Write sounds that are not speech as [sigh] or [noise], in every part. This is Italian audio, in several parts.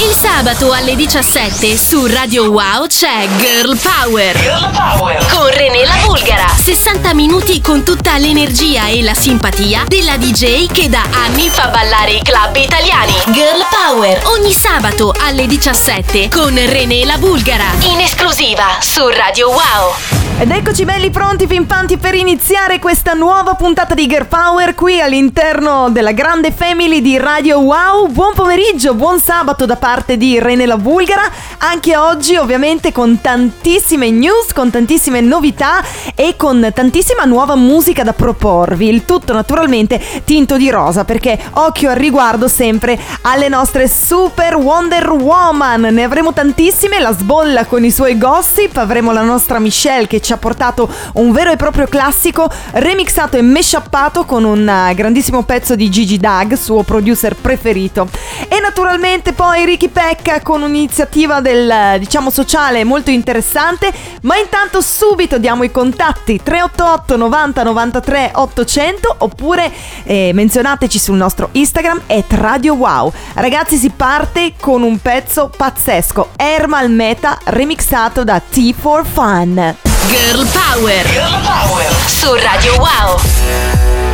Il sabato alle 17 su Radio Wow c'è Girl Power. Girl Power. Con René la Bulgara. 60 minuti con tutta l'energia e la simpatia della DJ che da anni fa ballare i club italiani. Girl Power. Ogni sabato alle 17 con René la Bulgara. In esclusiva su Radio Wow. Ed eccoci belli pronti, pimpanti per iniziare questa nuova puntata di Girl Power qui all'interno della grande family di Radio Wow. Buon pomeriggio, buon sabato da parte di Rene la Bulgara. Anche oggi ovviamente con tantissime news, con tantissime novità e con tantissima nuova musica da proporvi. Il tutto naturalmente tinto di rosa perché occhio al riguardo sempre alle nostre super Wonder Woman. Ne avremo tantissime, la sbolla con i suoi gossip, avremo la nostra Michelle che ci ha portato un vero e proprio classico remixato e meshappato con un eh, grandissimo pezzo di Gigi Dag, suo producer preferito. E naturalmente poi Ricky Pecca con un'iniziativa del diciamo sociale molto interessante, ma intanto subito diamo i contatti 388 90 93 800 oppure eh, menzionateci sul nostro Instagram at Radio Wow. Ragazzi si parte con un pezzo pazzesco, Ermal Meta remixato da T 4 Fun. Girl Power. Girl Power. Su Radio Wow.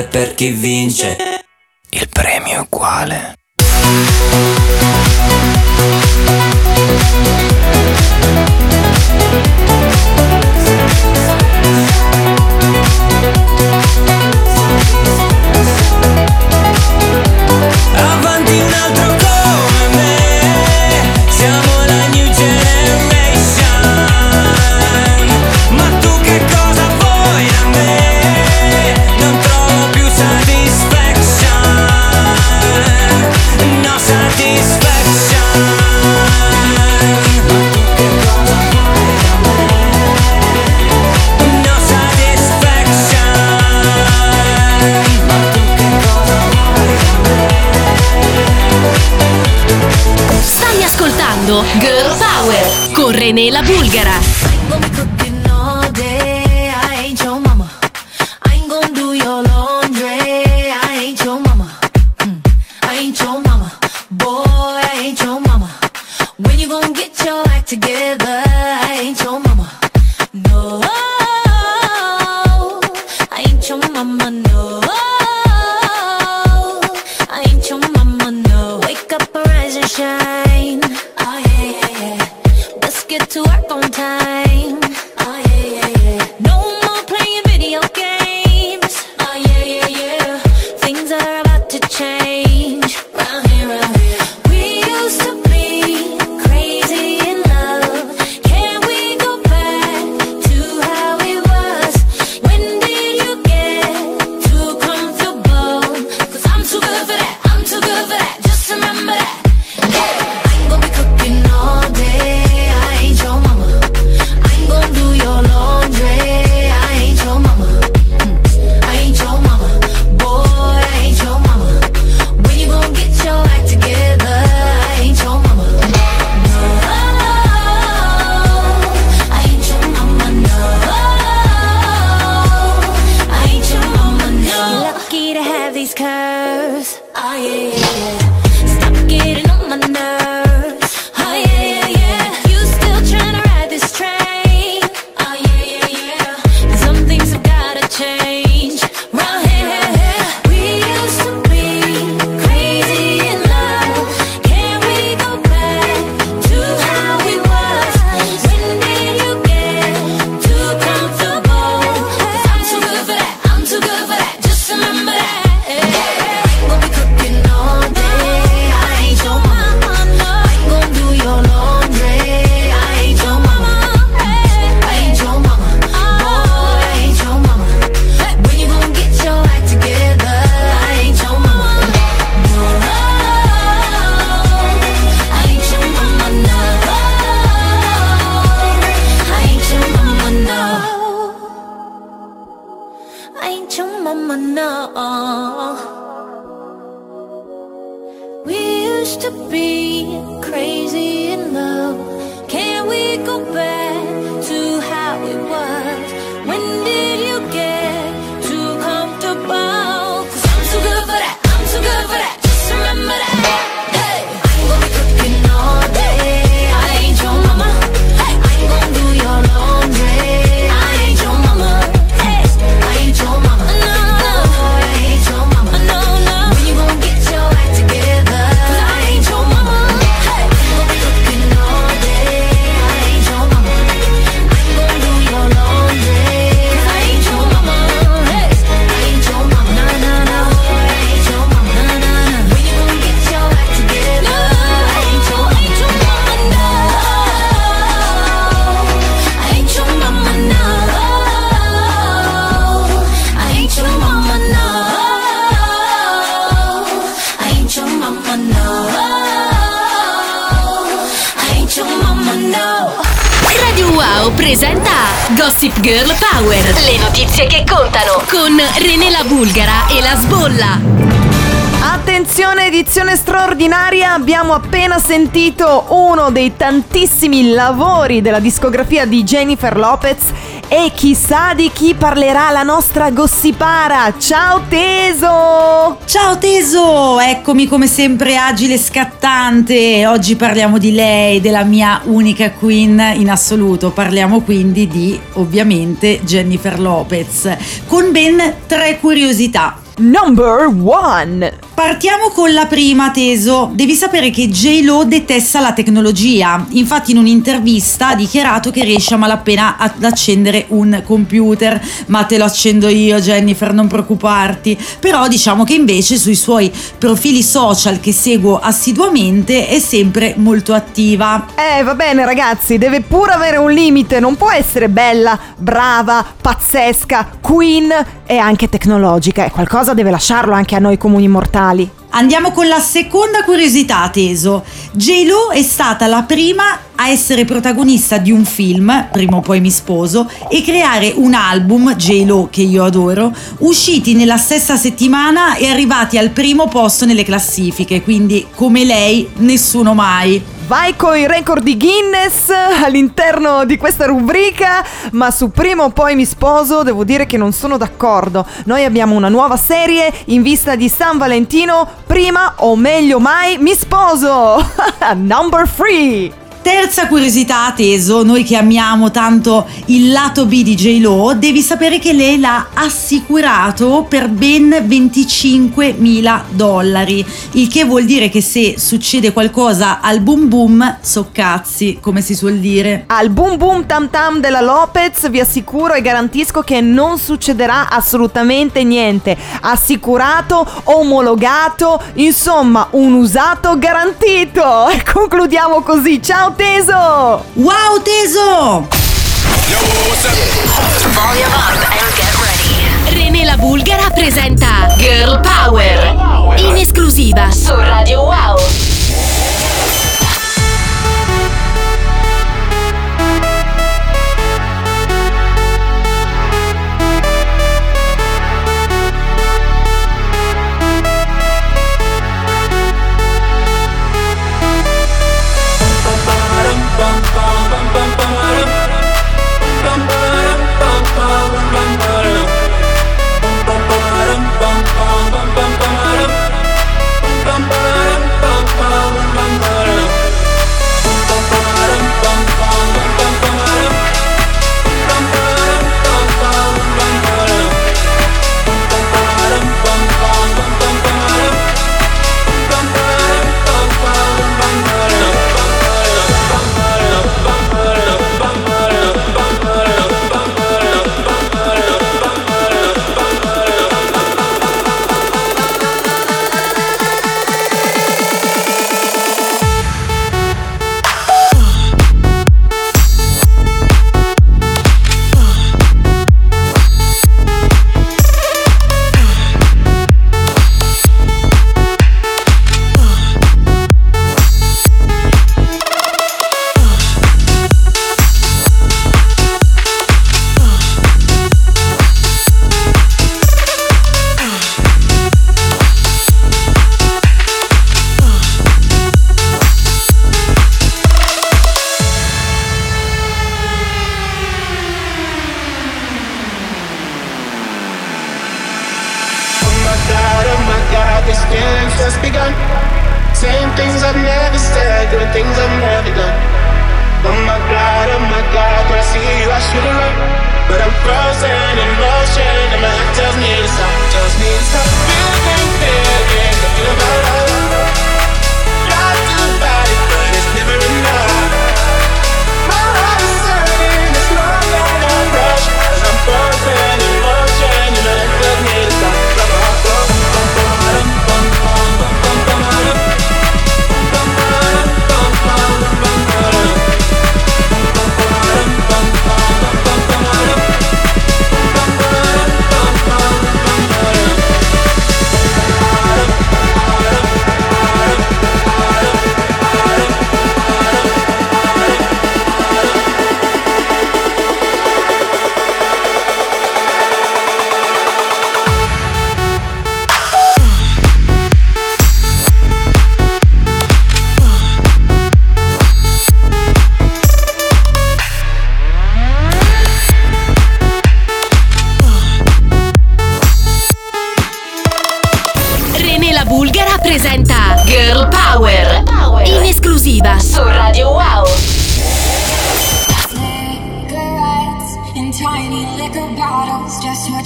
Chi perde e per chi vince René la Bulgara. Ain't your mama. Con René la Bulgara e la Sbolla. Attenzione, edizione straordinaria, abbiamo appena sentito uno dei tantissimi lavori della discografia di Jennifer Lopez e chissà di chi parlerà la nostra gossipara. Ciao Teso! Ciao Teso, eccomi come sempre agile e scattante. Oggi parliamo di lei, della mia unica queen in assoluto. Parliamo quindi di, ovviamente, Jennifer Lopez, con ben tre curiosità. Number one! Partiamo con la prima, Teso. Devi sapere che J-Lo detesta la tecnologia. Infatti in un'intervista ha dichiarato che riesce a malapena ad accendere un computer. Ma te lo accendo io, Jennifer, non preoccuparti. Però diciamo che invece sui suoi profili social che seguo assiduamente è sempre molto attiva. Eh, va bene ragazzi, deve pure avere un limite, non può essere bella, brava, pazzesca, queen e anche tecnologica. E qualcosa deve lasciarlo anche a noi comuni mortali. locali Andiamo con la seconda curiosità, Teso. J-Lo è stata la prima a essere protagonista di un film, prima o poi mi sposo, e creare un album, J-Lo, che io adoro, usciti nella stessa settimana e arrivati al primo posto nelle classifiche, quindi come lei, nessuno mai. Vai con i record di Guinness all'interno di questa rubrica, ma su prima o poi mi sposo devo dire che non sono d'accordo. Noi abbiamo una nuova serie in vista di San Valentino, prima o meglio mai mi sposo. [laughs] Number 3. Terza curiosità, Teso, noi che amiamo tanto il lato B di J-Lo, devi sapere che lei l'ha assicurato per ben 25 mila dollari, il che vuol dire che se succede qualcosa al boom boom, so cazzi, come si suol dire. Al boom boom tam tam della Lopez vi assicuro e garantisco che non succederà assolutamente niente. Assicurato, omologato, insomma un usato garantito. [laughs] Concludiamo così. Ciao Teso! Wow, Teso! René la Bulgara presenta Girl Power in esclusiva su Radio Wow. Begun. Saying things I've never said, doing things I've never done. Oh my god, oh my god, when I see you I should have run. But I'm frozen in motion and my head tells me to stop, tells me to stop. Feeling, feeling, thinking about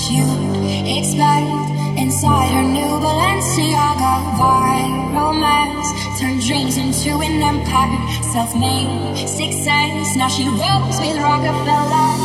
just what. Inside her new Balenciaga vibe, romance turned dreams into an empire. Self-made success, now she rolls with Rockefeller.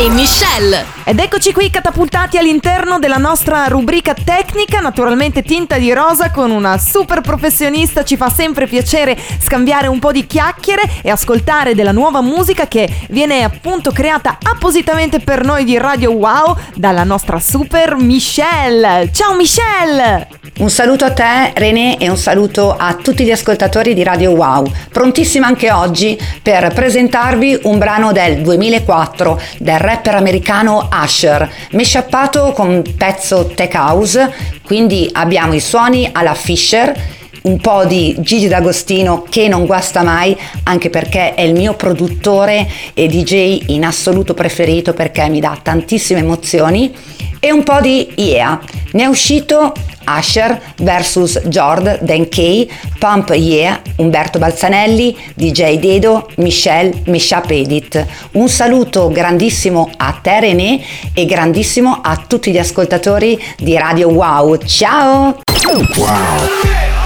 E Michelle. Ed eccoci qui catapultati all'interno della nostra rubrica tecnica, naturalmente tinta di rosa con una super professionista, ci fa sempre piacere scambiare un po' di chiacchiere e ascoltare della nuova musica che viene appunto creata appositamente per noi di Radio Wow dalla nostra super Michelle. Ciao Michelle! Un saluto a te René e un saluto a tutti gli ascoltatori di Radio Wow. Prontissima anche oggi per presentarvi un brano del 2004 del rapper americano Usher, meshappato con un pezzo tech house, quindi abbiamo i suoni alla Fisher, un po' di Gigi D'Agostino che non guasta mai, anche perché è il mio produttore e DJ in assoluto preferito perché mi dà tantissime emozioni, e un po' di IEA. Ne è uscito Asher vs Jord, Dan Kay, Pump Yeah, Umberto Balzanelli, DJ Dedo, Michelle, Mishap Edit. Un saluto grandissimo a te René e grandissimo a tutti gli ascoltatori di Radio Wow. Ciao! Take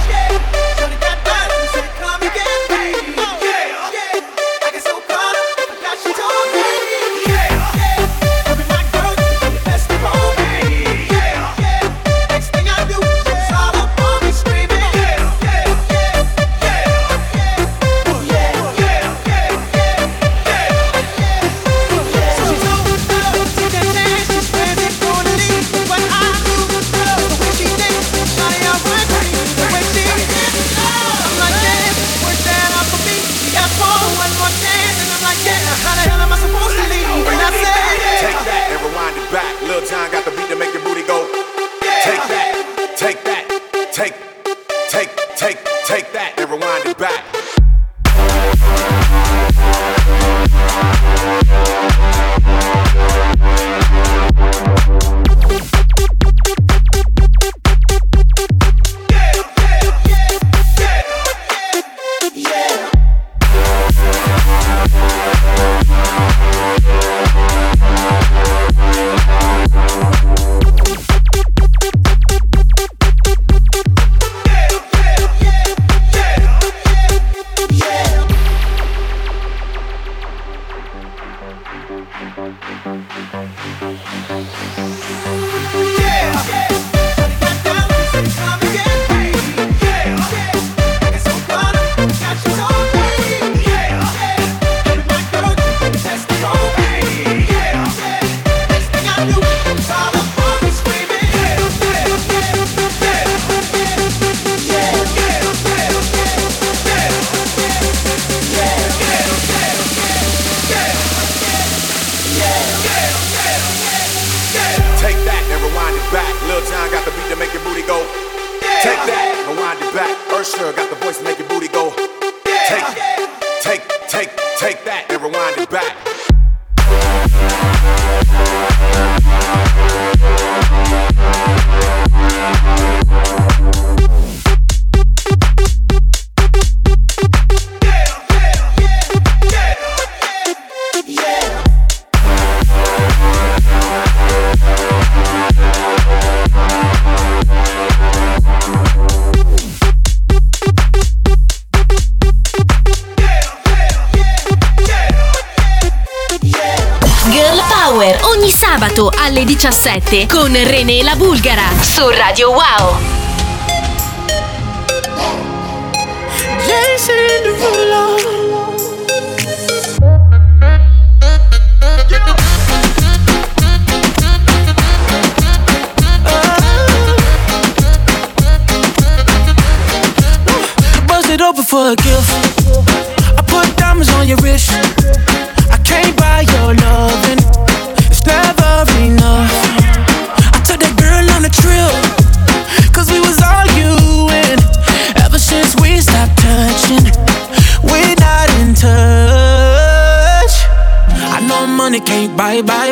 2017 con René La Bulgara su Radio Wow.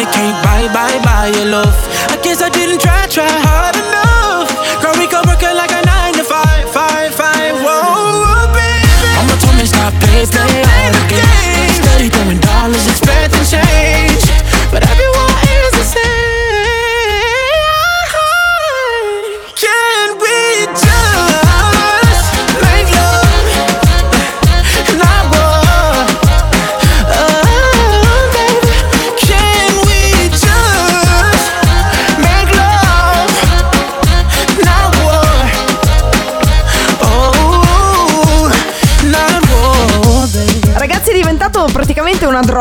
and I can't buy, buy, buy your love. I guess I didn't try, try hard enough.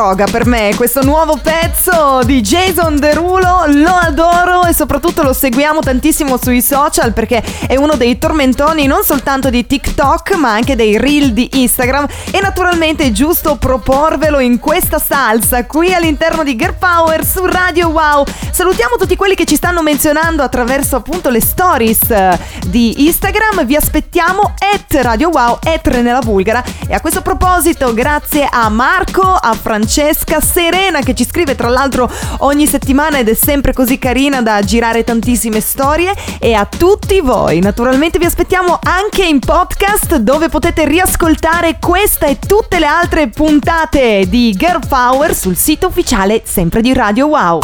Droga per me questo nuovo pezzo di Jason Derulo, lo adoro e soprattutto lo seguiamo tantissimo sui social perché è uno dei tormentoni non soltanto di TikTok ma anche dei reel di Instagram e naturalmente è giusto proporvelo in questa salsa qui all'interno di Girl Power su Radio Wow. Salutiamo tutti quelli che ci stanno menzionando attraverso appunto le stories eh, di Instagram, vi aspettiamo at Radio Wow, at Renella Bulgara e a questo proposito grazie a Marco, a Francesca, Serena che ci scrive tra l'altro ogni settimana ed è sempre così carina da girare tantissime storie e a tutti voi. Naturalmente vi aspettiamo anche in podcast dove potete riascoltare questa e tutte le altre puntate di Girl Power sul sito ufficiale sempre di Radio Wow.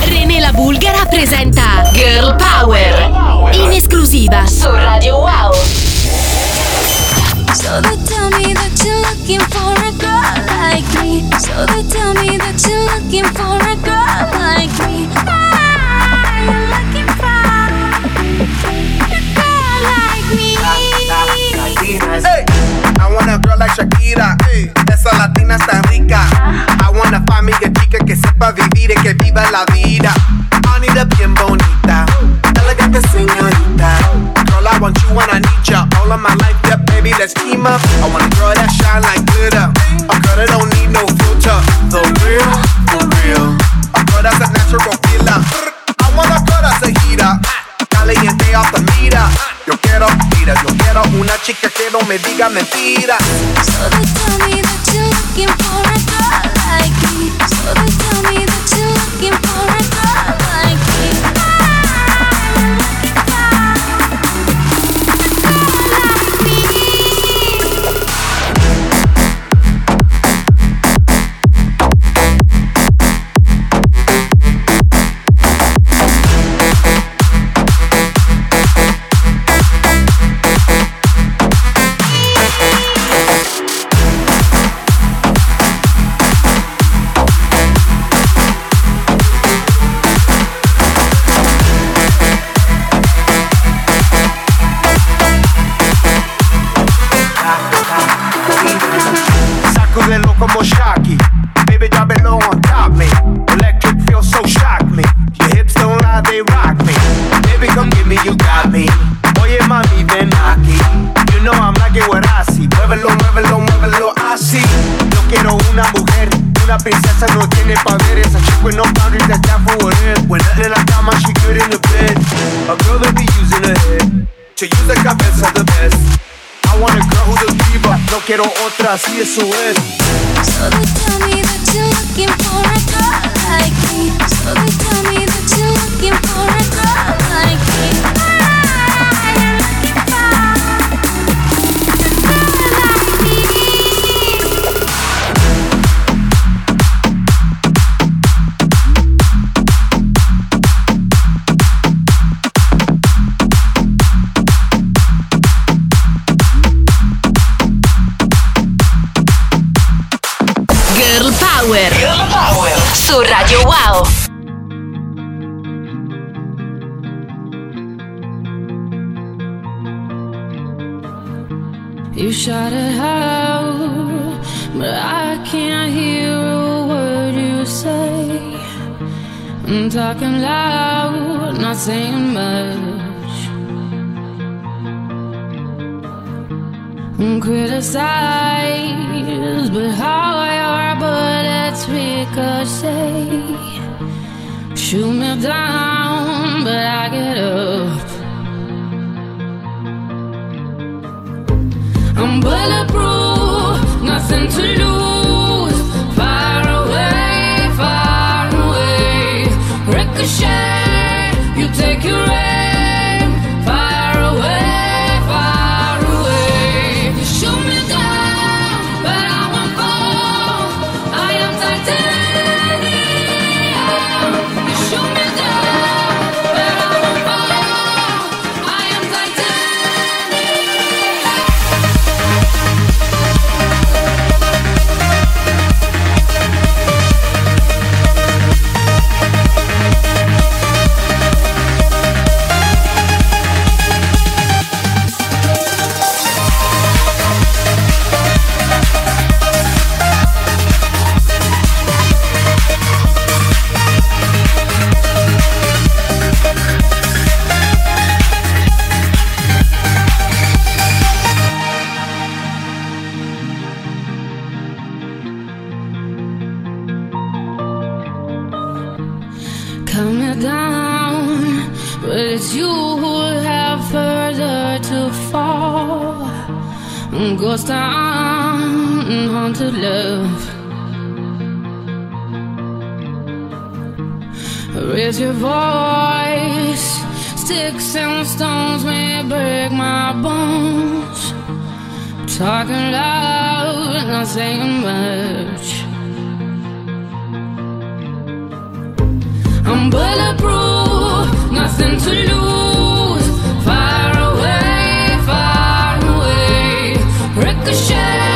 René la Bulgara presenta Girl Power in esclusiva su Radio Wow. So they tell me that you're looking for a girl like me. So they tell me that you're looking for a girl like me. Ah, you're looking for a girl like me. I want a girl like Shakira. Latina está rica. I me a chica que sepa vivir y que viva la vida. Anita bien bonita, elegante señorita. Girl, I want you and I need ya all of my life. Yeah, baby, let's team up. I want a girl that shine like glitter. A girl that don't need no filter. The real, the real. A girl that's a natural killer. I want a girl that's a heater. Caliente off the meter. Yo quiero, mira, yo quiero una chica que no me diga mentiras. So they tell me that you're looking for a girl like me. So they tell me that you're looking for atrás y eso es. You shout it out, but I can't hear a word you say. I'm talking loud, not saying much. Criticize, but how I'm criticized, but how your bullets ricochet. Shoot me down, but I get up. Bulletproof, Ghost town, haunted love. Raise your voice. Sticks and stones may break my bones. Talking loud, not saying much. I'm bulletproof, nothing to lose. Ricochet, you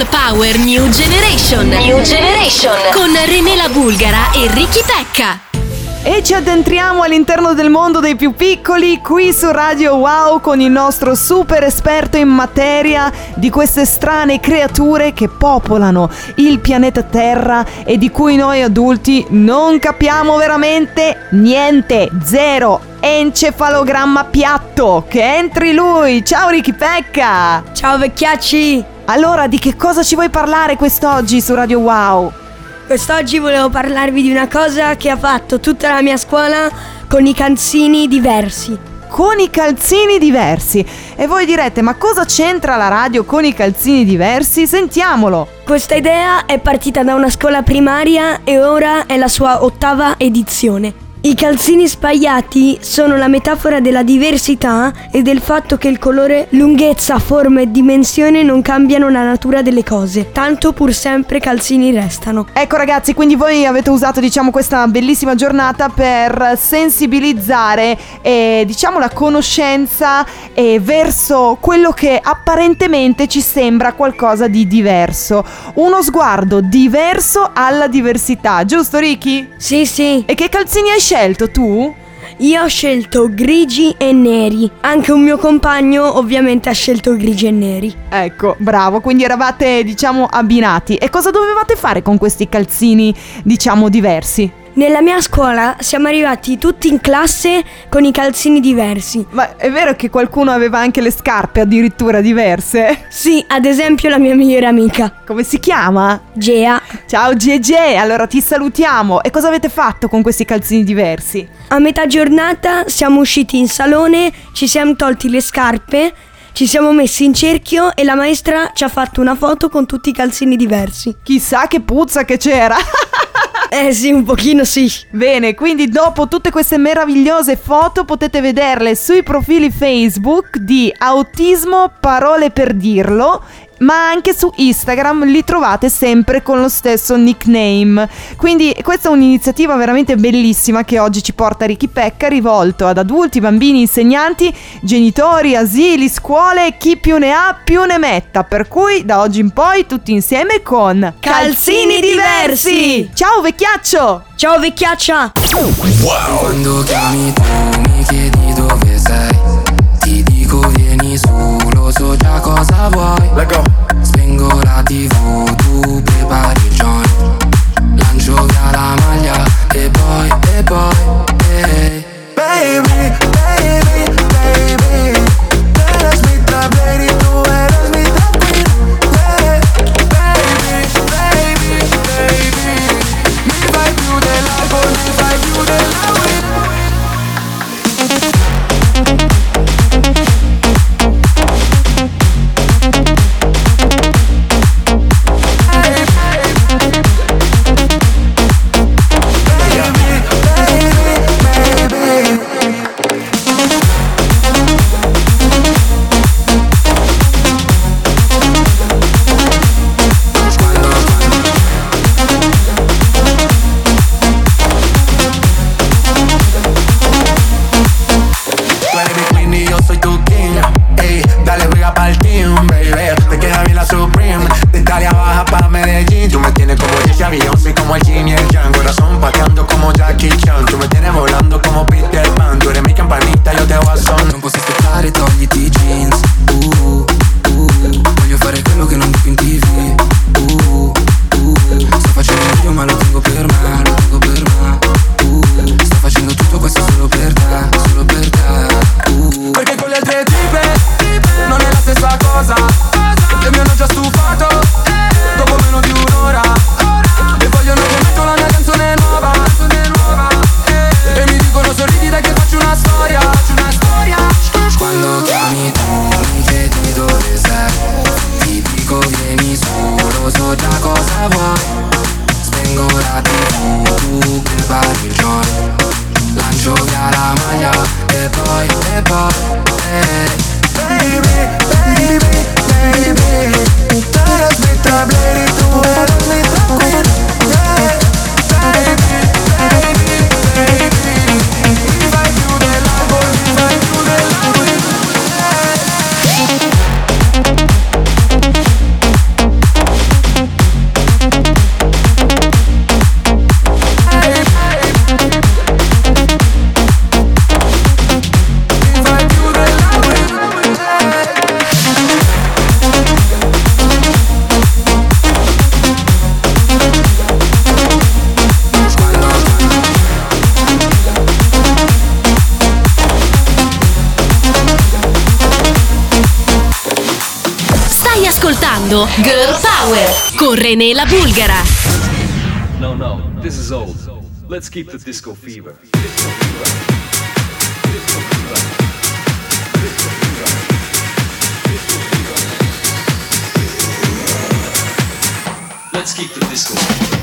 Girl Power New Generation. New Generation con René la Bulgara e Ricky Pecca. E ci addentriamo all'interno del mondo dei più piccoli qui su Radio Wow con il nostro super esperto in materia di queste strane creature che popolano il pianeta Terra e di cui noi adulti non capiamo veramente niente, zero. Encefalogramma piatto, che entri lui. Ciao Ricky Pecca. Ciao vecchiacci. Allora, di che cosa ci vuoi parlare quest'oggi su Radio Wow? Quest'oggi volevo parlarvi di una cosa che ha fatto tutta la mia scuola con i calzini diversi. con i calzini diversi. E voi direte, ma cosa c'entra la radio con i calzini diversi? Sentiamolo. Questa idea è partita da una scuola primaria e ora è la sua ottava edizione. I calzini spagliati sono la metafora della diversità e del fatto che il colore, lunghezza, forma e dimensione non cambiano la natura delle cose, tanto pur sempre calzini restano. Ecco ragazzi, quindi voi avete usato diciamo questa bellissima giornata per sensibilizzare eh, diciamo la conoscenza eh, verso quello che apparentemente ci sembra qualcosa di diverso. Uno sguardo diverso alla diversità, giusto Ricky? Sì, sì. E che calzini hai scelto tu? Io ho scelto grigi e neri. Anche un mio compagno ovviamente ha scelto grigi e neri. Ecco, bravo, quindi eravate diciamo abbinati. E cosa dovevate fare con questi calzini diciamo diversi? Nella mia scuola siamo arrivati tutti in classe con i calzini diversi. Ma è vero che qualcuno aveva anche le scarpe addirittura diverse? Sì, ad esempio la mia migliore amica. Come si chiama? Gea. Ciao GG, allora ti salutiamo. E cosa avete fatto con questi calzini diversi? A metà giornata siamo usciti in salone, ci siamo tolti le scarpe, ci siamo messi in cerchio e la maestra ci ha fatto una foto con tutti i calzini diversi. Chissà che puzza che c'era. [laughs] Eh sì, un pochino sì. Bene, quindi dopo tutte queste meravigliose foto potete vederle sui profili Facebook di Autismo Parole per dirlo ma anche su Instagram li trovate sempre con lo stesso nickname. Quindi questa è un'iniziativa veramente bellissima che oggi ci porta Ricky Pecca rivolto ad adulti, bambini, insegnanti, genitori, asili, scuole e chi più ne ha più ne metta. Per cui da oggi in poi tutti insieme con Calzini diversi! Ciao vecchiaccio! Ciao vecchiaccia! Quando chiami tu mi chiedi dove sei Ti dico vieni su, so già cosa vuoi. Let go. Spengo la tv, tu prepari il joint Lancio via la maglia e poi, e poi. René La Bulgara. No, no, this is old. Let's keep the disco fever. Let's keep the disco fever.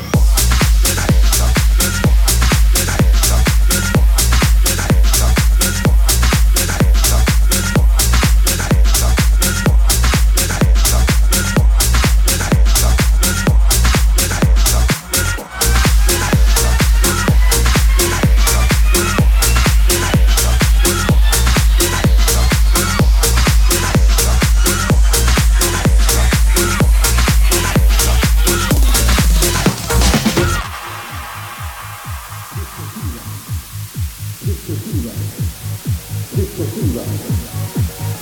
Discursiva.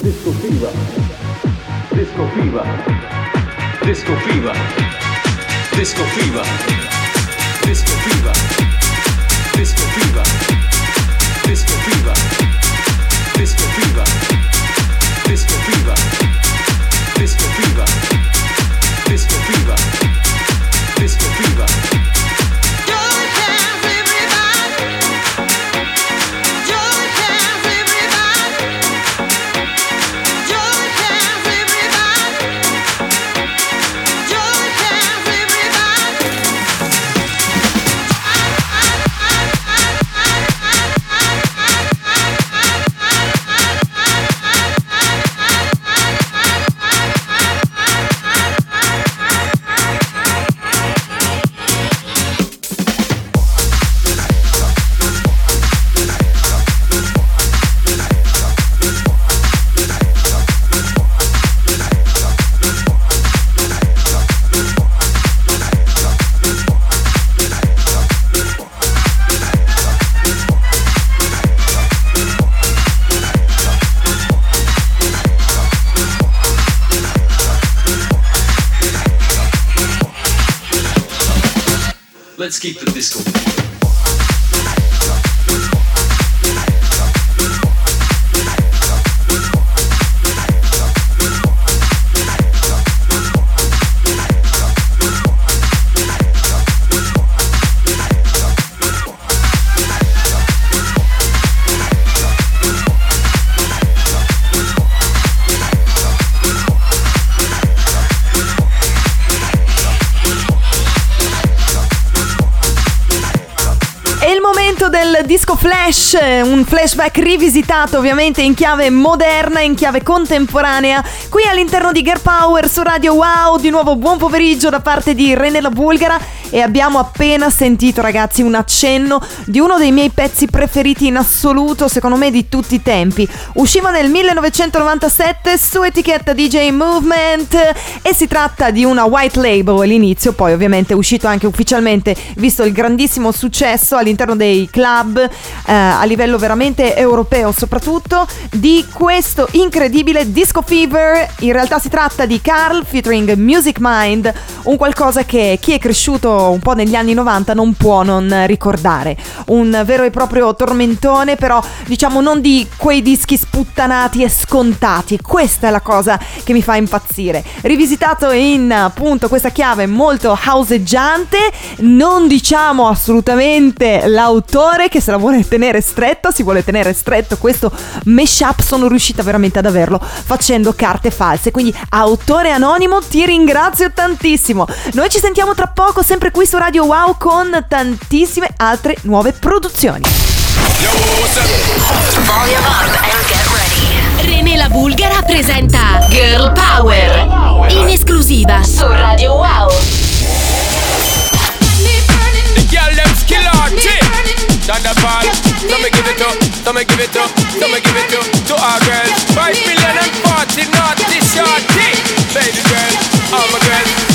Discursiva. Discursiva. Discursiva. Discursiva. Discursiva. Discursiva. Discursiva. Discursiva. Discursiva. Discursiva. Discursiva. Discursiva. Discursiva. Let's keep flash, un flashback rivisitato ovviamente in chiave moderna, in chiave contemporanea, qui all'interno di Gear Power su Radio Wow. Di nuovo buon pomeriggio da parte di Renella Bulgara e abbiamo appena sentito ragazzi un accenno di uno dei miei pezzi preferiti in assoluto, secondo me di tutti i tempi. Usciva nel 1997 su etichetta DJ Movement e si tratta di una white label all'inizio, poi ovviamente è uscito anche ufficialmente visto il grandissimo successo all'interno dei club eh, a livello veramente europeo soprattutto di questo incredibile Disco Fever. In realtà si tratta di Carl featuring Music Mind, un qualcosa che chi è cresciuto un po' negli anni 90 non può non ricordare. Un vero e proprio tormentone, però diciamo non di quei dischi sputtanati e scontati. Questa è la cosa che mi fa impazzire. Rivisitato in appunto questa chiave molto houseggiante, non diciamo assolutamente l'autore che se la vuole tenere stretta, si vuole tenere stretto questo mashup, sono riuscita veramente ad averlo facendo carte false. Quindi autore anonimo, ti ringrazio tantissimo. Noi ci sentiamo tra poco sempre qui su Radio Wow con tantissime altre nuove produzioni. René la Bulgara presenta Girl Power in esclusiva su Radio Wow. So me give it up, so me give it up, so me give it up to our girls. Five million and forty naughty shorty. Baby girl, all my girls,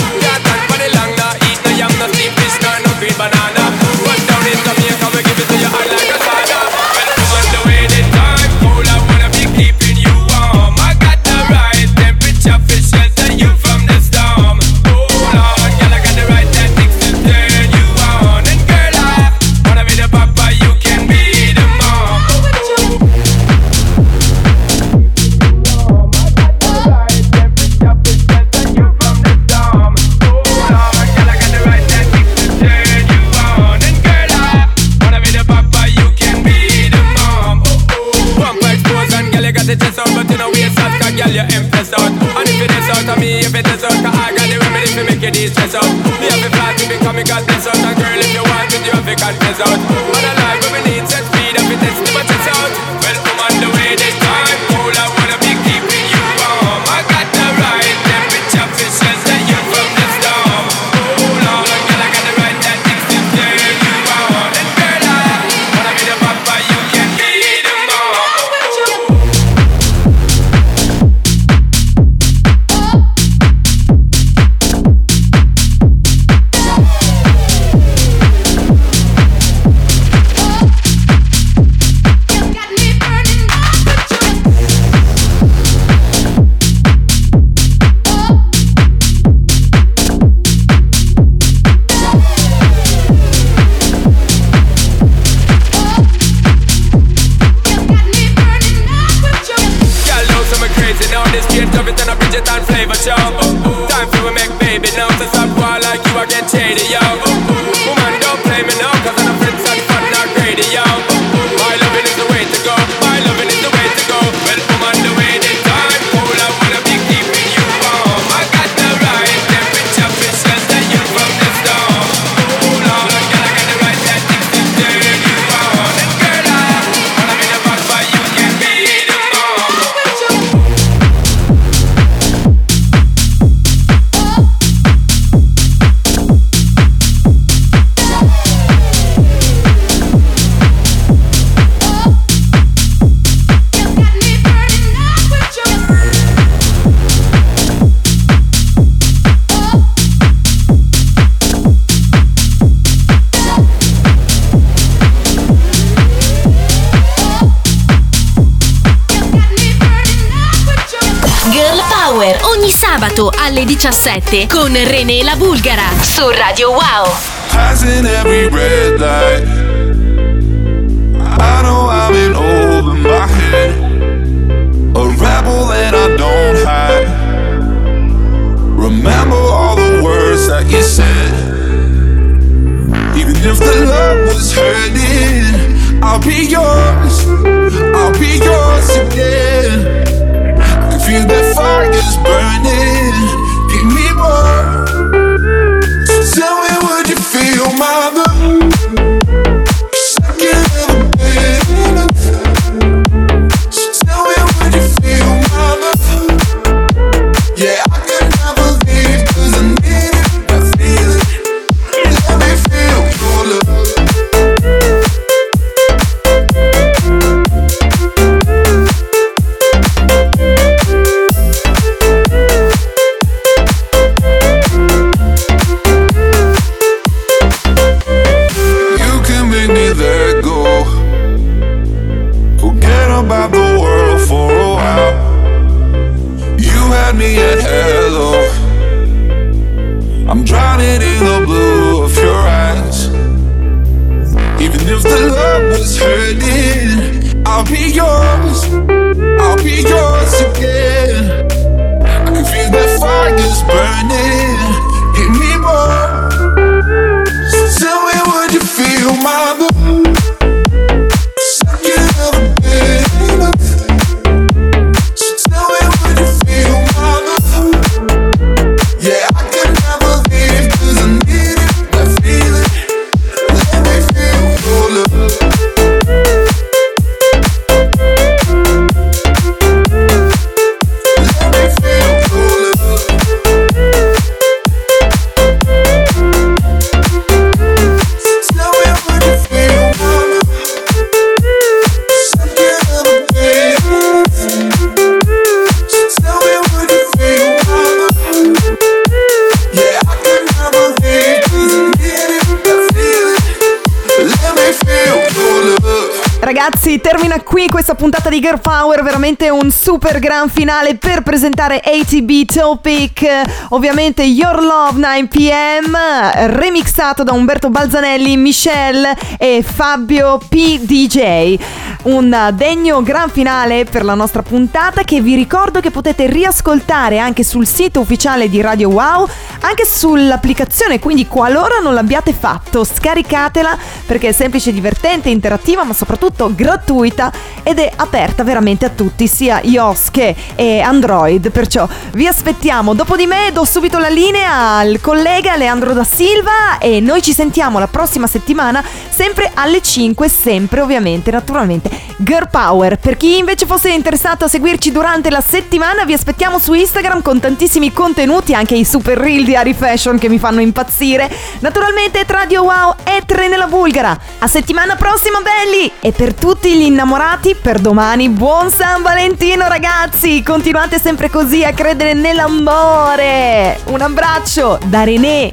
alle 17 con René la Bulgara su Radio Wow. Passing every red light. I know I'm in over my head. A rebel and I don't hide. Remember all the words that you said. Even if the love was hurting, I'll be yours. I'll be yours again. I feel that fire's burning. Ragazzi, termina qui questa puntata di Girl Power, veramente un super gran finale per presentare ATB Topic, ovviamente Your Love 9pm, remixato da Umberto Balzanelli, Michelle e Fabio PDJ. Un degno gran finale per la nostra puntata che vi ricordo che potete riascoltare anche sul sito ufficiale di Radio Wow, anche sull'applicazione, quindi qualora non l'abbiate fatto, scaricatela perché è semplice, divertente, interattiva, ma soprattutto gratuita ed è aperta veramente a tutti, sia iOS che Android. Perciò vi aspettiamo. Dopo di me do subito la linea al collega Leandro da Silva e noi ci sentiamo la prossima settimana, sempre alle 5, sempre ovviamente, naturalmente. Girl Power. Per chi invece fosse interessato a seguirci durante la settimana, vi aspettiamo su Instagram con tantissimi contenuti, anche i super reel di Ari Fashion che mi fanno impazzire. Naturalmente Radio Wow e Tre nella Bulgara. A settimana prossima, belli! E per tutti gli innamorati, per domani, buon San Valentino, ragazzi! Continuate sempre così a credere nell'amore! Un abbraccio da René!